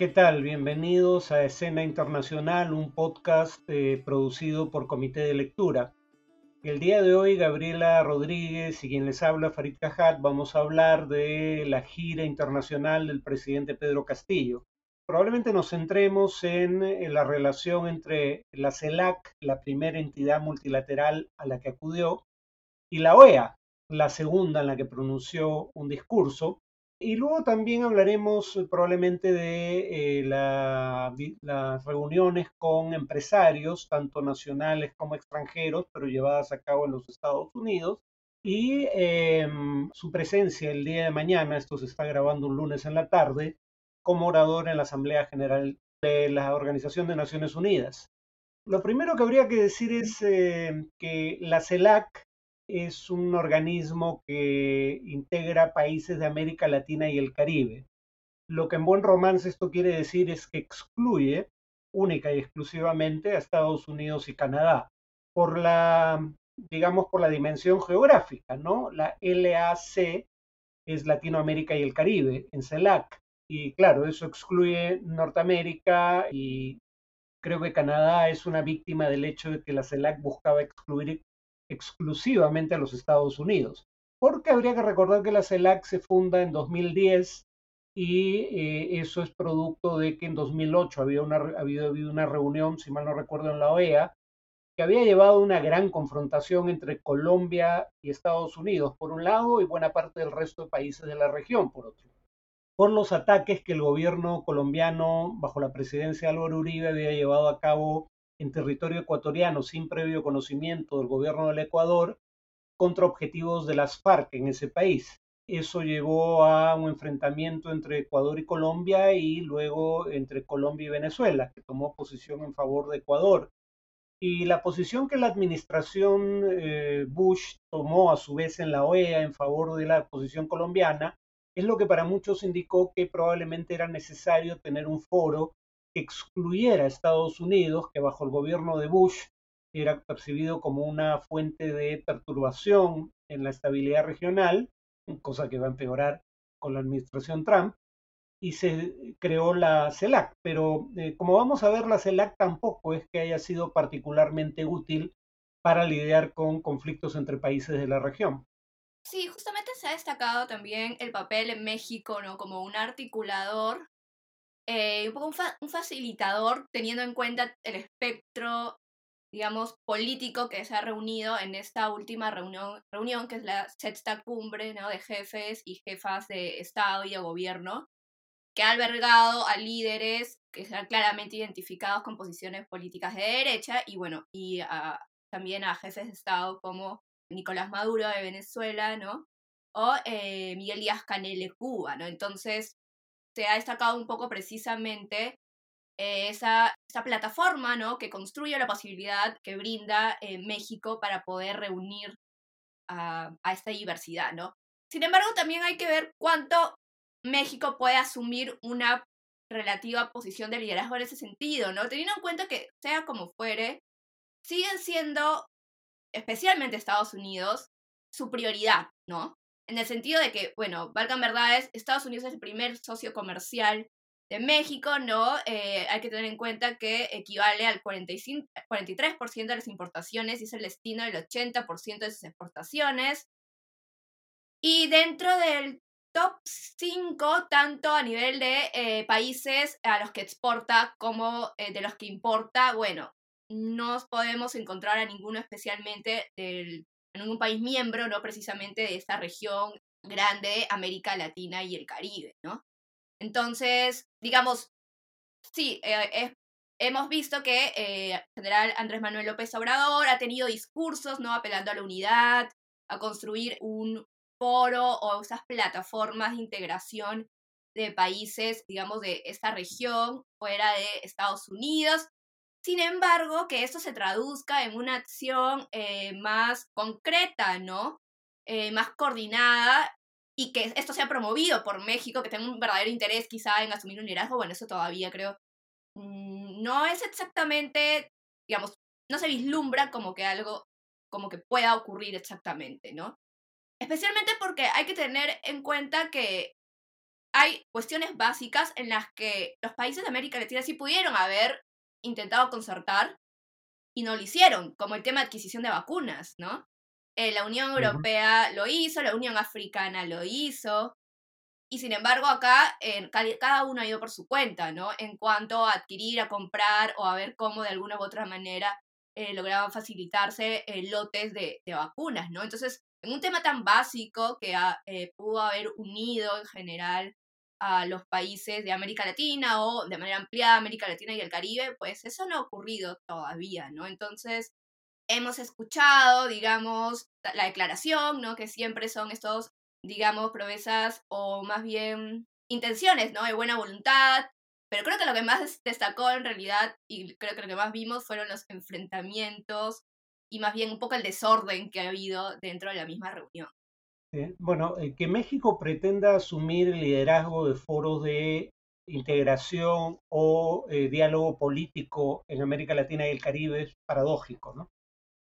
¿Qué tal? Bienvenidos a Escena Internacional, un podcast eh, producido por Comité de Lectura. El día de hoy, Gabriela Rodríguez y quien les habla, Farid Cajat, vamos a hablar de la gira internacional del presidente Pedro Castillo. Probablemente nos centremos en, en la relación entre la CELAC, la primera entidad multilateral a la que acudió, y la OEA, la segunda en la que pronunció un discurso, y luego también hablaremos eh, probablemente de eh, las reuniones con empresarios, tanto nacionales como extranjeros, pero llevadas a cabo en los Estados Unidos. Y em, su presencia el día de mañana, esto se está grabando un lunes en la tarde, como orador en la Asamblea General de la Organización de Naciones Unidas. Lo primero que habría que decir es eh, que la CELAC es un organismo que integra países de América Latina y el Caribe. Lo que en buen romance esto quiere decir es que excluye única y exclusivamente a Estados Unidos y Canadá por la, digamos, por la dimensión geográfica, ¿no? La LAC es Latinoamérica y el Caribe, en CELAC. Y claro, eso excluye Norteamérica y creo que Canadá es una víctima del hecho de que la CELAC buscaba excluir exclusivamente a los Estados Unidos. Porque habría que recordar que la CELAC se funda en 2010 y eh, eso es producto de que en 2008 había, había habido una reunión, si mal no recuerdo, en la OEA, que había llevado a una gran confrontación entre Colombia y Estados Unidos, por un lado, y buena parte del resto de países de la región, por otro. Por los ataques que el gobierno colombiano, bajo la presidencia de Álvaro Uribe, había llevado a cabo en territorio ecuatoriano sin previo conocimiento del gobierno del Ecuador contra objetivos de las FARC en ese país. Eso llevó a un enfrentamiento entre Ecuador y Colombia y luego entre Colombia y Venezuela, que tomó posición en favor de Ecuador. Y la posición que la administración eh, Bush tomó a su vez en la OEA en favor de la posición colombiana es lo que para muchos indicó que probablemente era necesario tener un foro excluyera a Estados Unidos, que bajo el gobierno de Bush era percibido como una fuente de perturbación en la estabilidad regional, cosa que va a empeorar con la administración Trump, y se creó la CELAC. Pero eh, como vamos a ver, la CELAC tampoco es que haya sido particularmente útil para lidiar con conflictos entre países de la región. Sí, justamente se ha destacado también el papel en México, ¿no? Como un articulador eh, un poco un, facilitador teniendo en cuenta el espectro, digamos, político que se ha reunido en esta última reunión, reunión que es la sexta cumbre ¿no? de jefes y jefas de Estado y de gobierno, que ha albergado a líderes que sean claramente identificados con posiciones políticas de derecha y bueno, y también a jefes de Estado como Nicolás Maduro de Venezuela, ¿no? O eh, Miguel Díaz Canel de Cuba, ¿no? Entonces, se ha destacado un poco precisamente eh, esa, esa, plataforma ¿no? que construye la posibilidad que brinda eh, México para poder reunir a, a, esta diversidad. ¿no? Sin embargo, también hay que ver cuánto México puede asumir una relativa posición de liderazgo en ese sentido, ¿no? Teniendo en cuenta que, sea como fuere, siguen siendo, especialmente Estados Unidos, su prioridad, ¿no? En el sentido de que, bueno, valgan verdades, Estados Unidos es el primer socio comercial de México, ¿no? Eh, hay que tener en cuenta que equivale al 45, 43% de las importaciones y es el destino del 80% de sus exportaciones. Y dentro del top 5, tanto a nivel de eh, países a los que exporta como eh, de los que importa, bueno, no podemos encontrar a ninguno especialmente del en un país miembro, ¿no? Precisamente de esta región grande, América Latina y el Caribe, ¿no? Entonces, digamos, sí, eh, hemos visto que eh, general Andrés Manuel López Obrador ha tenido discursos, ¿no? Apelando a la unidad, a construir un foro o esas plataformas de integración de países, digamos, de esta región fuera de Estados Unidos, sin embargo, que esto se traduzca en una acción eh, más concreta, ¿no? Eh, más coordinada y que esto sea promovido por México, que tenga un verdadero interés quizá en asumir un liderazgo, bueno, eso todavía creo mm, no es exactamente, digamos, no se vislumbra como que algo, como que pueda ocurrir exactamente, ¿no? Especialmente porque hay que tener en cuenta que hay cuestiones básicas en las que los países de América Latina sí pudieron haber intentado concertar y no lo hicieron, como el tema de adquisición de vacunas, ¿no? Eh, la Unión Europea lo hizo, la Unión Africana lo hizo, y sin embargo acá cada uno ha ido por su cuenta, ¿no? En cuanto a adquirir, a comprar o a ver cómo de alguna u otra manera eh, lograban facilitarse eh, lotes de, vacunas, ¿no? Entonces, en un tema tan básico que pudo haber unido en general a los países de América Latina o de manera ampliada América Latina y el Caribe, pues eso no ha ocurrido todavía, ¿no? Entonces, hemos escuchado, digamos, la declaración, ¿no? Que siempre son estos, digamos, promesas o más bien intenciones, ¿no? De buena voluntad, pero creo que lo que más destacó en realidad, y creo que lo que más vimos fueron los enfrentamientos y más bien un poco el desorden que ha habido dentro de la misma reunión. Bueno, eh, que México pretenda asumir el liderazgo de foros de integración o eh, diálogo político en América Latina y el Caribe es paradójico, ¿no?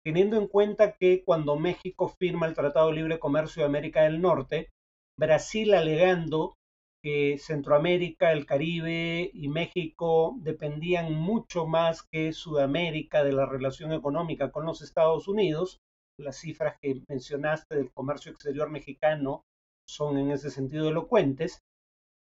Teniendo en cuenta que cuando México firma el Tratado de Libre Comercio de América del Norte, Brasil alegando que Centroamérica, el Caribe y México dependían mucho más que Sudamérica de la relación económica con los Estados Unidos, las cifras que mencionaste del comercio exterior mexicano son en ese sentido elocuentes.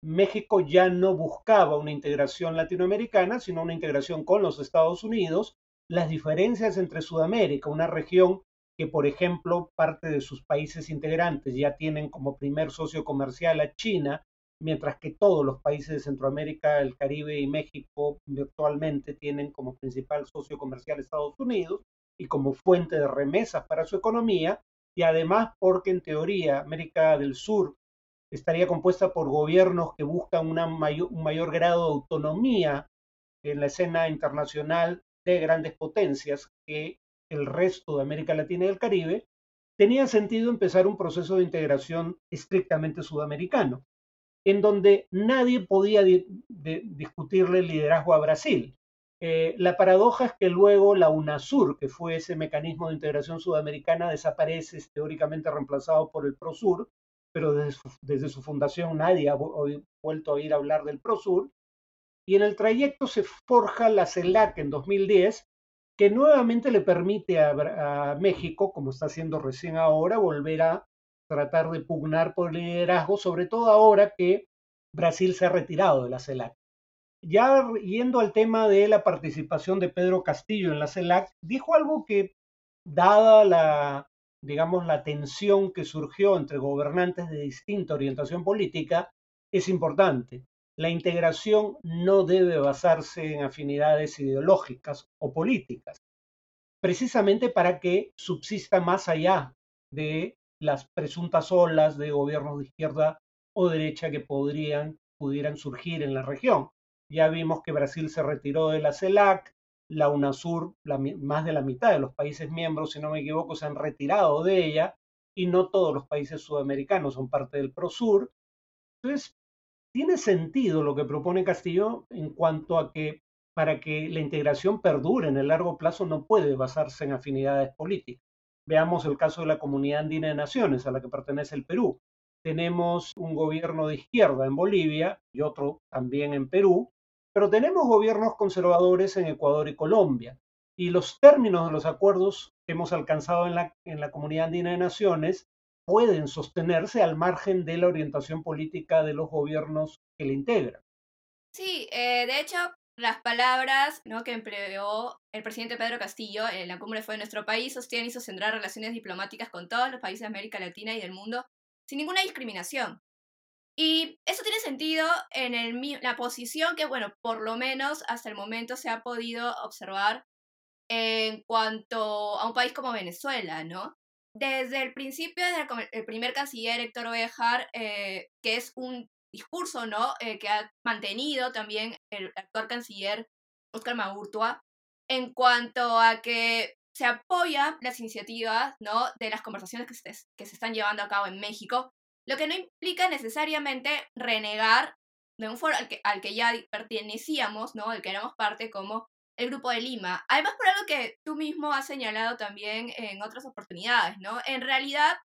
México ya no buscaba una integración latinoamericana, sino una integración con los Estados Unidos. Las diferencias entre Sudamérica, una región que, por ejemplo, parte de sus países integrantes ya tienen como primer socio comercial a China, mientras que todos los países de Centroamérica, el Caribe y México virtualmente tienen como principal socio comercial Estados Unidos y como fuente de remesas para su economía, y además porque en teoría América del Sur estaría compuesta por gobiernos que buscan un mayor grado de autonomía en la escena internacional de grandes potencias que el resto de América Latina y el Caribe, tenía sentido empezar un proceso de integración estrictamente sudamericano, en donde nadie podía discutirle el liderazgo a Brasil. Eh, la paradoja es que luego la UNASUR, que fue ese mecanismo de integración sudamericana, desaparece, es teóricamente reemplazado por el PROSUR, pero desde su, fundación nadie ha vuelto a oír hablar del PROSUR. Y en el trayecto se forja la CELAC en 2010, que nuevamente le permite a, a México, como está haciendo recién ahora, volver a tratar de pugnar por el liderazgo, sobre todo ahora que Brasil se ha retirado de la CELAC. Ya yendo al tema de la participación de Pedro Castillo en la CELAC, dijo algo que, dada la, digamos, la tensión que surgió entre gobernantes de distinta orientación política, es importante. La integración no debe basarse en afinidades ideológicas o políticas, precisamente para que subsista más allá de las presuntas olas de gobiernos de izquierda o derecha que podrían, pudieran surgir en la región. Ya vimos que Brasil se retiró de la CELAC, la UNASUR, más de la mitad de los países miembros, si no me equivoco, se han retirado de ella y no todos los países sudamericanos son parte del PROSUR. Entonces, tiene sentido lo que propone Castillo en cuanto a que para que la integración perdure en el largo plazo no puede basarse en afinidades políticas. Veamos el caso de la Comunidad Andina de Naciones, a la que pertenece el Perú. Tenemos un gobierno de izquierda en Bolivia y otro también en Perú, pero tenemos gobiernos conservadores en Ecuador y Colombia. Y los términos de los acuerdos que hemos alcanzado en la, Comunidad Andina de Naciones pueden sostenerse al margen de la orientación política de los gobiernos que le integran. Sí, eh, de hecho, las palabras ¿no? que empleó el presidente Pedro Castillo en la cumbre fue nuestro país sostiene y sostendrá relaciones diplomáticas con todos los países de América Latina y del mundo sin ninguna discriminación. Y eso tiene sentido en la posición que, bueno, por lo menos hasta el momento se ha podido observar en cuanto a un país como Venezuela, ¿no? Desde el principio, desde el, primer canciller Héctor Ovejar, eh, que es un discurso, ¿no? Eh, que ha mantenido también el actual canciller Oscar Maurtua, en cuanto a que se apoya las iniciativas, ¿no? De las conversaciones que que se están llevando a cabo en México lo que no implica necesariamente renegar de un foro al que, al que ya pertenecíamos, ¿no? Al que éramos parte como el Grupo de Lima. Además, por algo que tú mismo has señalado también en otras oportunidades, ¿no? En realidad,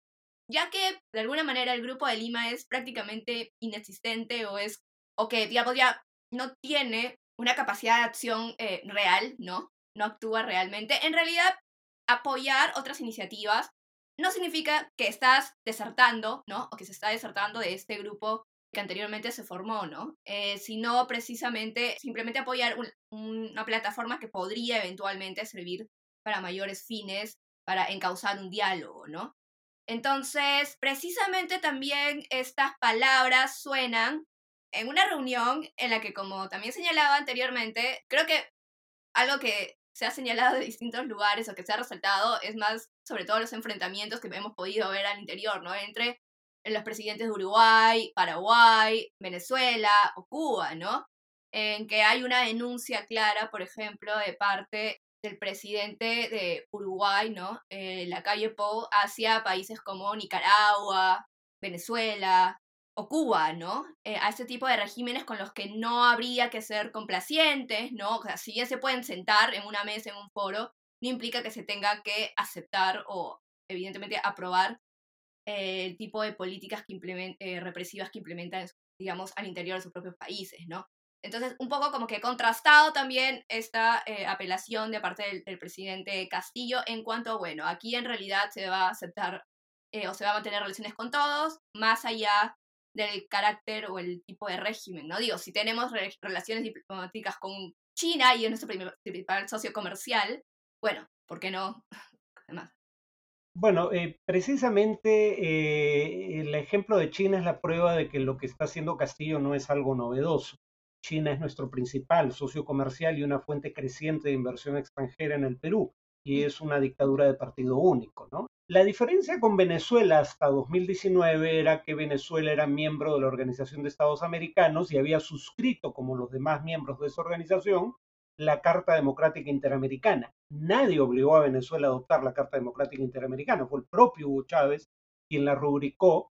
ya que de alguna manera el grupo de Lima es prácticamente inexistente o es, o que digamos ya no tiene una capacidad de acción eh, real, ¿no? No actúa realmente. En realidad, apoyar otras iniciativas no significa que estás desertando, ¿no? O que se está desertando de este grupo que anteriormente se formó, ¿no? Eh, sino precisamente simplemente apoyar una plataforma que podría eventualmente servir para mayores fines, para encauzar un diálogo, ¿no? Entonces, precisamente también estas palabras suenan en una reunión en la que, como también señalaba anteriormente, creo que algo que se ha señalado de distintos lugares o que se ha resaltado es más sobre todo los enfrentamientos que hemos podido ver al interior, ¿no? Entre los presidentes de Uruguay, Paraguay, Venezuela o Cuba, ¿no? En que hay una denuncia clara, por ejemplo, de parte del presidente de Uruguay, ¿no? Eh, la calle Pou, hacia países como Nicaragua, Venezuela o Cuba, ¿no? Eh, a este tipo de regímenes con los que no habría que ser complacientes, ¿no? O sea, si bien se pueden sentar en una mesa, en un foro, no implica que se tenga que aceptar o, evidentemente, aprobar eh, el tipo de políticas que eh, represivas que implementan, digamos, al interior de sus propios países, ¿no? Entonces, un poco como que contrastado también esta apelación de parte del, presidente Castillo en cuanto, bueno, aquí en realidad se va a aceptar o se va a mantener relaciones con todos, más allá del carácter o el tipo de régimen, ¿no? Digo, si tenemos relaciones diplomáticas con China y es nuestro principal socio comercial, bueno, ¿por qué no? Además. Bueno, eh, precisamente eh, el ejemplo de China es la prueba de que lo que está haciendo Castillo no es algo novedoso. China es nuestro principal socio comercial y una fuente creciente de inversión extranjera en el Perú, y es una dictadura de partido único, ¿no? La diferencia con Venezuela hasta 2019 era que Venezuela era miembro de la Organización de Estados Americanos y había suscrito, como los demás miembros de esa organización, la Carta Democrática Interamericana. Nadie obligó a Venezuela a adoptar la Carta Democrática Interamericana, fue el propio Hugo Chávez quien la rubricó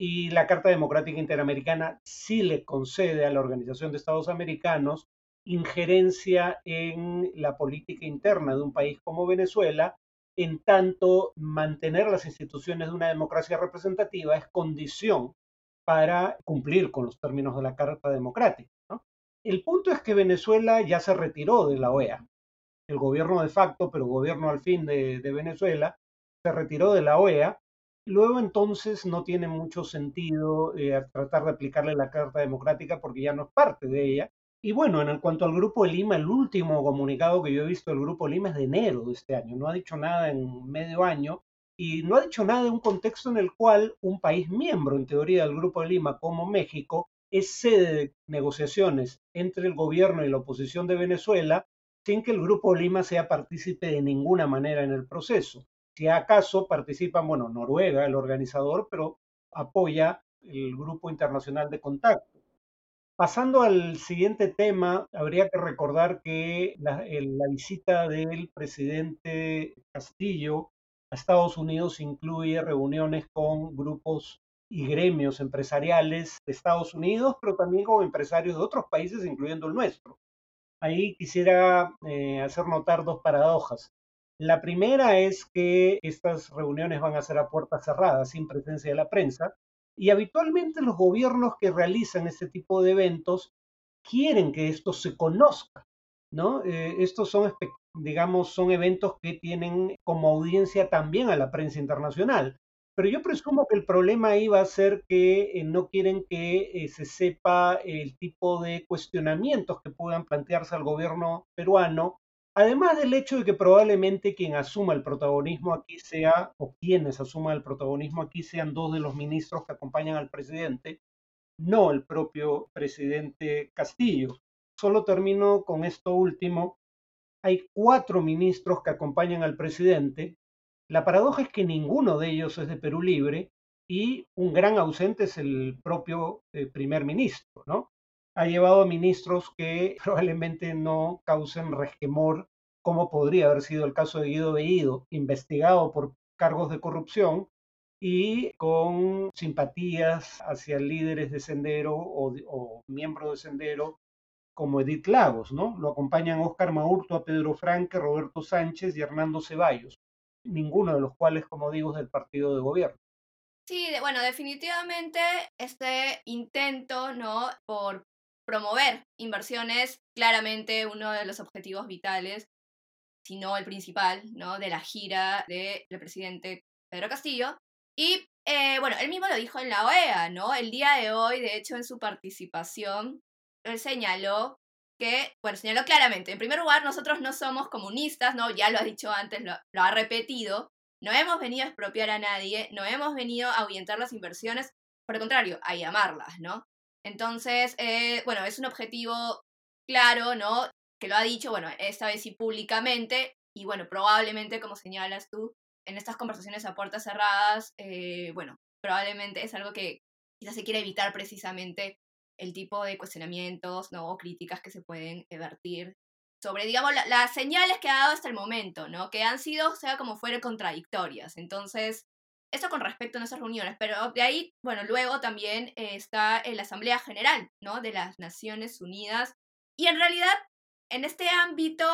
y la Carta Democrática Interamericana sí le concede a la Organización de Estados Americanos injerencia en la política interna de un país como Venezuela, en tanto mantener las instituciones de una democracia representativa es condición para cumplir con los términos de la Carta Democrática. El punto es que Venezuela ya se retiró de la OEA. El gobierno de facto, pero gobierno al fin de, Venezuela, se retiró de la OEA. Luego entonces no tiene mucho sentido eh, tratar de aplicarle la Carta Democrática porque ya no es parte de ella. Y bueno, en cuanto al Grupo de Lima, el último comunicado que yo he visto del Grupo de Lima es de enero de este año. No ha dicho nada en medio año y no ha dicho nada de un contexto en el cual un país miembro, en teoría, del Grupo de Lima, como México, es sede de negociaciones entre el gobierno y la oposición de Venezuela sin que el Grupo Lima sea partícipe de ninguna manera en el proceso. Si acaso participan, bueno, Noruega, el organizador, pero apoya el Grupo Internacional de Contacto. Pasando al siguiente tema, habría que recordar que la, visita del presidente Castillo a Estados Unidos incluye reuniones con grupos y gremios empresariales de Estados Unidos, pero también con empresarios de otros países, incluyendo el nuestro. Ahí quisiera eh, hacer notar dos paradojas. La primera es que estas reuniones van a ser a puertas cerradas, sin presencia de la prensa, y habitualmente los gobiernos que realizan este tipo de eventos quieren que esto se conozca, ¿no? Eh, estos son, digamos, son eventos que tienen como audiencia también a la prensa internacional. Pero yo presumo que el problema iba a ser que eh, no quieren que eh, se sepa el tipo de cuestionamientos que puedan plantearse al gobierno peruano, además del hecho de que probablemente quien asuma el protagonismo aquí sea, o quienes asuman el protagonismo aquí sean dos de los ministros que acompañan al presidente, no el propio presidente Castillo. Solo termino con esto último. Hay cuatro ministros que acompañan al presidente, la paradoja es que ninguno de ellos es de Perú Libre y un gran ausente es el propio eh, primer ministro, ¿no? Ha llevado a ministros que probablemente no causen resquemor, como podría haber sido el caso de Guido Bellido, investigado por cargos de corrupción y con simpatías hacia líderes de Sendero o, miembros de Sendero como Edith Lagos, ¿no? Lo acompañan Óscar Maurto, a Pedro Franque, Roberto Sánchez y Hernando Ceballos ninguno de los cuales, como digo, es del partido de gobierno. Sí, bueno, definitivamente este intento, ¿no? Por promover inversiones, claramente uno de los objetivos vitales, si no el principal, ¿no? De la gira del presidente Pedro Castillo. Y eh, bueno, él mismo lo dijo en la OEA, ¿no? El día de hoy, de hecho, en su participación, él señaló que, bueno, señaló claramente, en primer lugar, nosotros no somos comunistas, ¿no? Ya lo ha dicho antes, lo, lo ha repetido, no hemos venido a expropiar a nadie, no hemos venido a ahuyentar las inversiones, por el contrario, a llamarlas, ¿no? Entonces, eh, bueno, es un objetivo claro, ¿no? Que lo ha dicho, bueno, esta vez sí públicamente, y bueno, probablemente, como señalas tú, en estas conversaciones a puertas cerradas, eh, bueno, probablemente es algo que quizás se quiere evitar precisamente el tipo de cuestionamientos ¿no? o críticas que se pueden vertir sobre, digamos, las señales que ha dado hasta el momento, ¿no? Que han sido, sea como fuere, contradictorias. Entonces, eso con respecto a nuestras reuniones, pero de ahí, bueno, luego también eh, está la Asamblea General, ¿no? De las Naciones Unidas. Y en realidad, en este ámbito,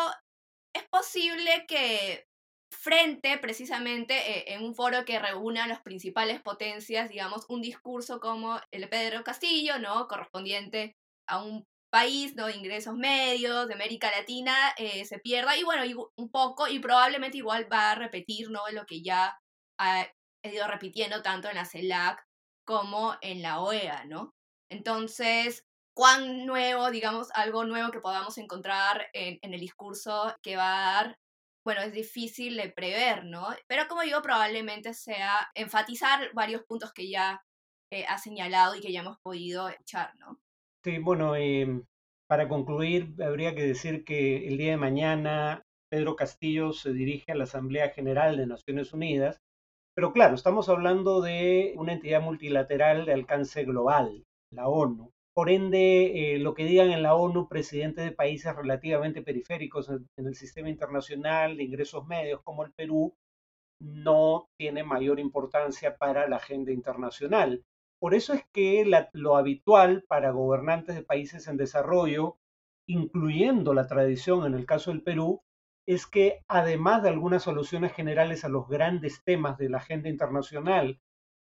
es posible que frente precisamente eh, en un foro que reúna a las principales potencias, digamos, un discurso como el de Pedro Castillo, ¿no? Correspondiente a un país ¿no? de ingresos medios de América Latina eh, se pierda y bueno, un poco y probablemente igual va a repetir ¿no? lo que ya ha ido repitiendo tanto en la CELAC como en la OEA, ¿no? Entonces, cuán nuevo, digamos, algo nuevo que podamos encontrar en, en el discurso que va a dar, bueno, es difícil de prever, ¿no? Pero como digo, probablemente sea enfatizar varios puntos que ya eh, ha señalado y que ya hemos podido echar, ¿no? Sí, bueno, em, para concluir, habría que decir que el día de mañana Pedro Castillo se dirige a la Asamblea General de Naciones Unidas, pero claro, estamos hablando de una entidad multilateral de alcance global, la ONU. Por ende, eh, lo que digan en la ONU presidentes de países relativamente periféricos en, el sistema internacional de ingresos medios como el Perú, no tiene mayor importancia para la agenda internacional. Por eso es que lo habitual para gobernantes de países en desarrollo, incluyendo la tradición en el caso del Perú, es que además de algunas soluciones generales a los grandes temas de la agenda internacional,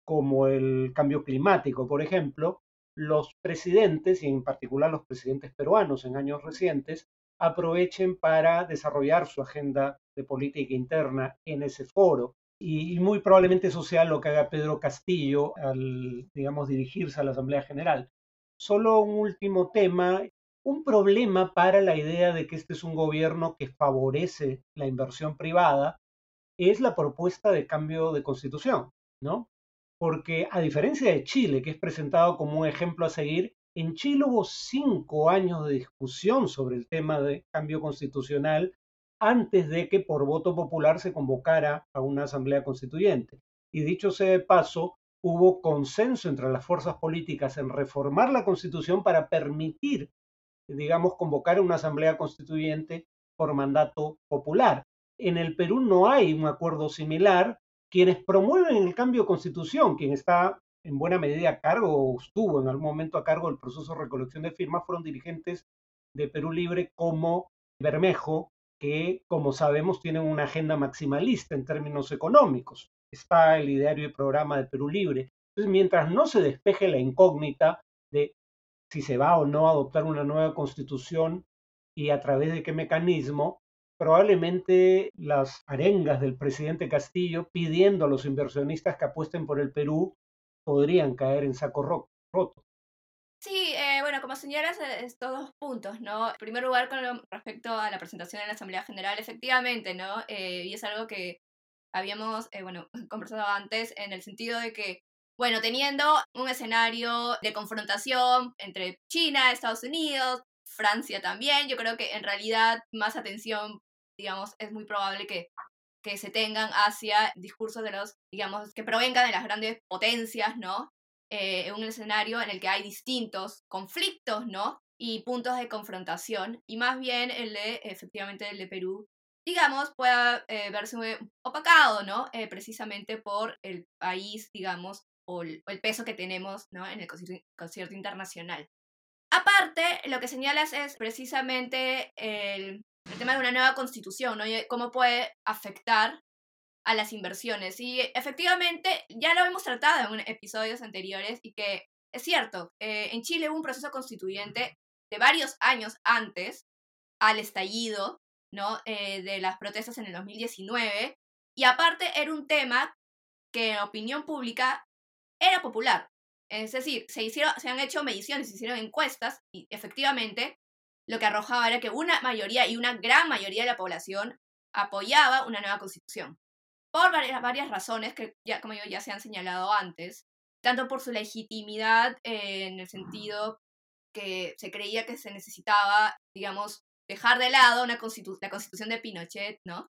como el cambio climático, por ejemplo, los presidentes, y en particular los presidentes peruanos en años recientes, aprovechen para desarrollar su agenda de política interna en ese foro y, muy probablemente eso sea lo que haga Pedro Castillo al, digamos, dirigirse a la Asamblea General. Solo un último tema, un problema para la idea de que este es un gobierno que favorece la inversión privada es la propuesta de cambio de constitución, ¿no? Porque a diferencia de Chile, que es presentado como un ejemplo a seguir, en Chile hubo cinco años de discusión sobre el tema de cambio constitucional antes de que por voto popular se convocara a una asamblea constituyente. Y dicho sea de paso, hubo consenso entre las fuerzas políticas en reformar la constitución para permitir, digamos, convocar una asamblea constituyente por mandato popular. En el Perú no hay un acuerdo similar. Quienes promueven el cambio de constitución, quien está en buena medida a cargo o estuvo en algún momento a cargo del proceso de recolección de firmas, fueron dirigentes de Perú Libre como Bermejo, que, como sabemos, tienen una agenda maximalista en términos económicos. Está el ideario y programa de Perú Libre. Entonces, mientras no se despeje la incógnita si se va o no a adoptar una nueva constitución y a través de qué mecanismo, probablemente las arengas del presidente Castillo pidiendo a los inversionistas que apuesten por el Perú podrían caer en saco roto. Sí, eh, bueno, como señalas, eh, estos dos puntos, ¿no? En primer lugar, con respecto a la presentación en la Asamblea General, efectivamente, ¿no? Eh, y es algo que habíamos, bueno, conversado antes en el sentido de que, bueno, teniendo un escenario de confrontación entre China, Estados Unidos, Francia también, yo creo que en realidad más atención, digamos, es muy probable que que se tengan hacia discursos de los, digamos, que provengan de las grandes potencias, ¿no? eh, un escenario en el que hay distintos conflictos, ¿no? Y puntos de confrontación, y más bien el de, efectivamente, el de Perú, digamos, pueda eh, verse opacado, ¿no? Eh, precisamente por el país, digamos, o el, peso que tenemos, ¿no? En el concierto, internacional. Aparte, lo que señalas es precisamente el, el tema de una nueva constitución, ¿no? Y cómo puede afectar a las inversiones. Y efectivamente, ya lo hemos tratado en episodios anteriores y que es cierto, eh, en Chile hubo un proceso constituyente de varios años antes al estallido ¿no? Eh, de las protestas en el 2019 y aparte era un tema que en opinión pública era popular. Es decir, se, hicieron, se han hecho mediciones, se hicieron encuestas y efectivamente lo que arrojaba era que una mayoría y una gran mayoría de la población apoyaba una nueva constitución. Por varias, varias razones que, ya, como yo ya se han señalado antes, tanto por su legitimidad en el sentido que se creía que se necesitaba, digamos, dejar de lado una la constitución de Pinochet, ¿no?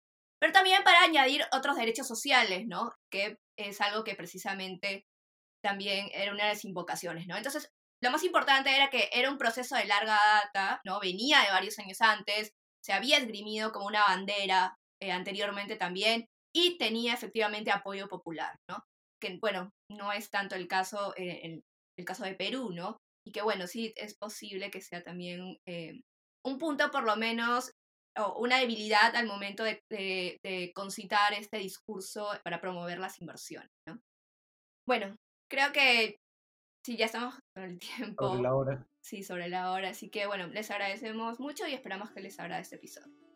Pero también para añadir otros derechos sociales, ¿no? Que es algo que precisamente también era una de las invocaciones, ¿no? Entonces, lo más importante era que era un proceso de larga data, ¿no? Venía de varios años antes, se había esgrimido como una bandera eh, anteriormente también y tenía efectivamente apoyo popular, ¿no? Que, bueno, no es tanto el caso, eh, el, caso de Perú, ¿no? Y que, bueno, sí es posible que sea también eh, un punto por lo menos o una debilidad al momento de, de, concitar este discurso para promover las inversiones, ¿no? Bueno, creo que Sí, ya estamos con el tiempo. Sobre la hora. Sí, sobre la hora. Así que bueno, les agradecemos mucho y esperamos que les agrade este episodio.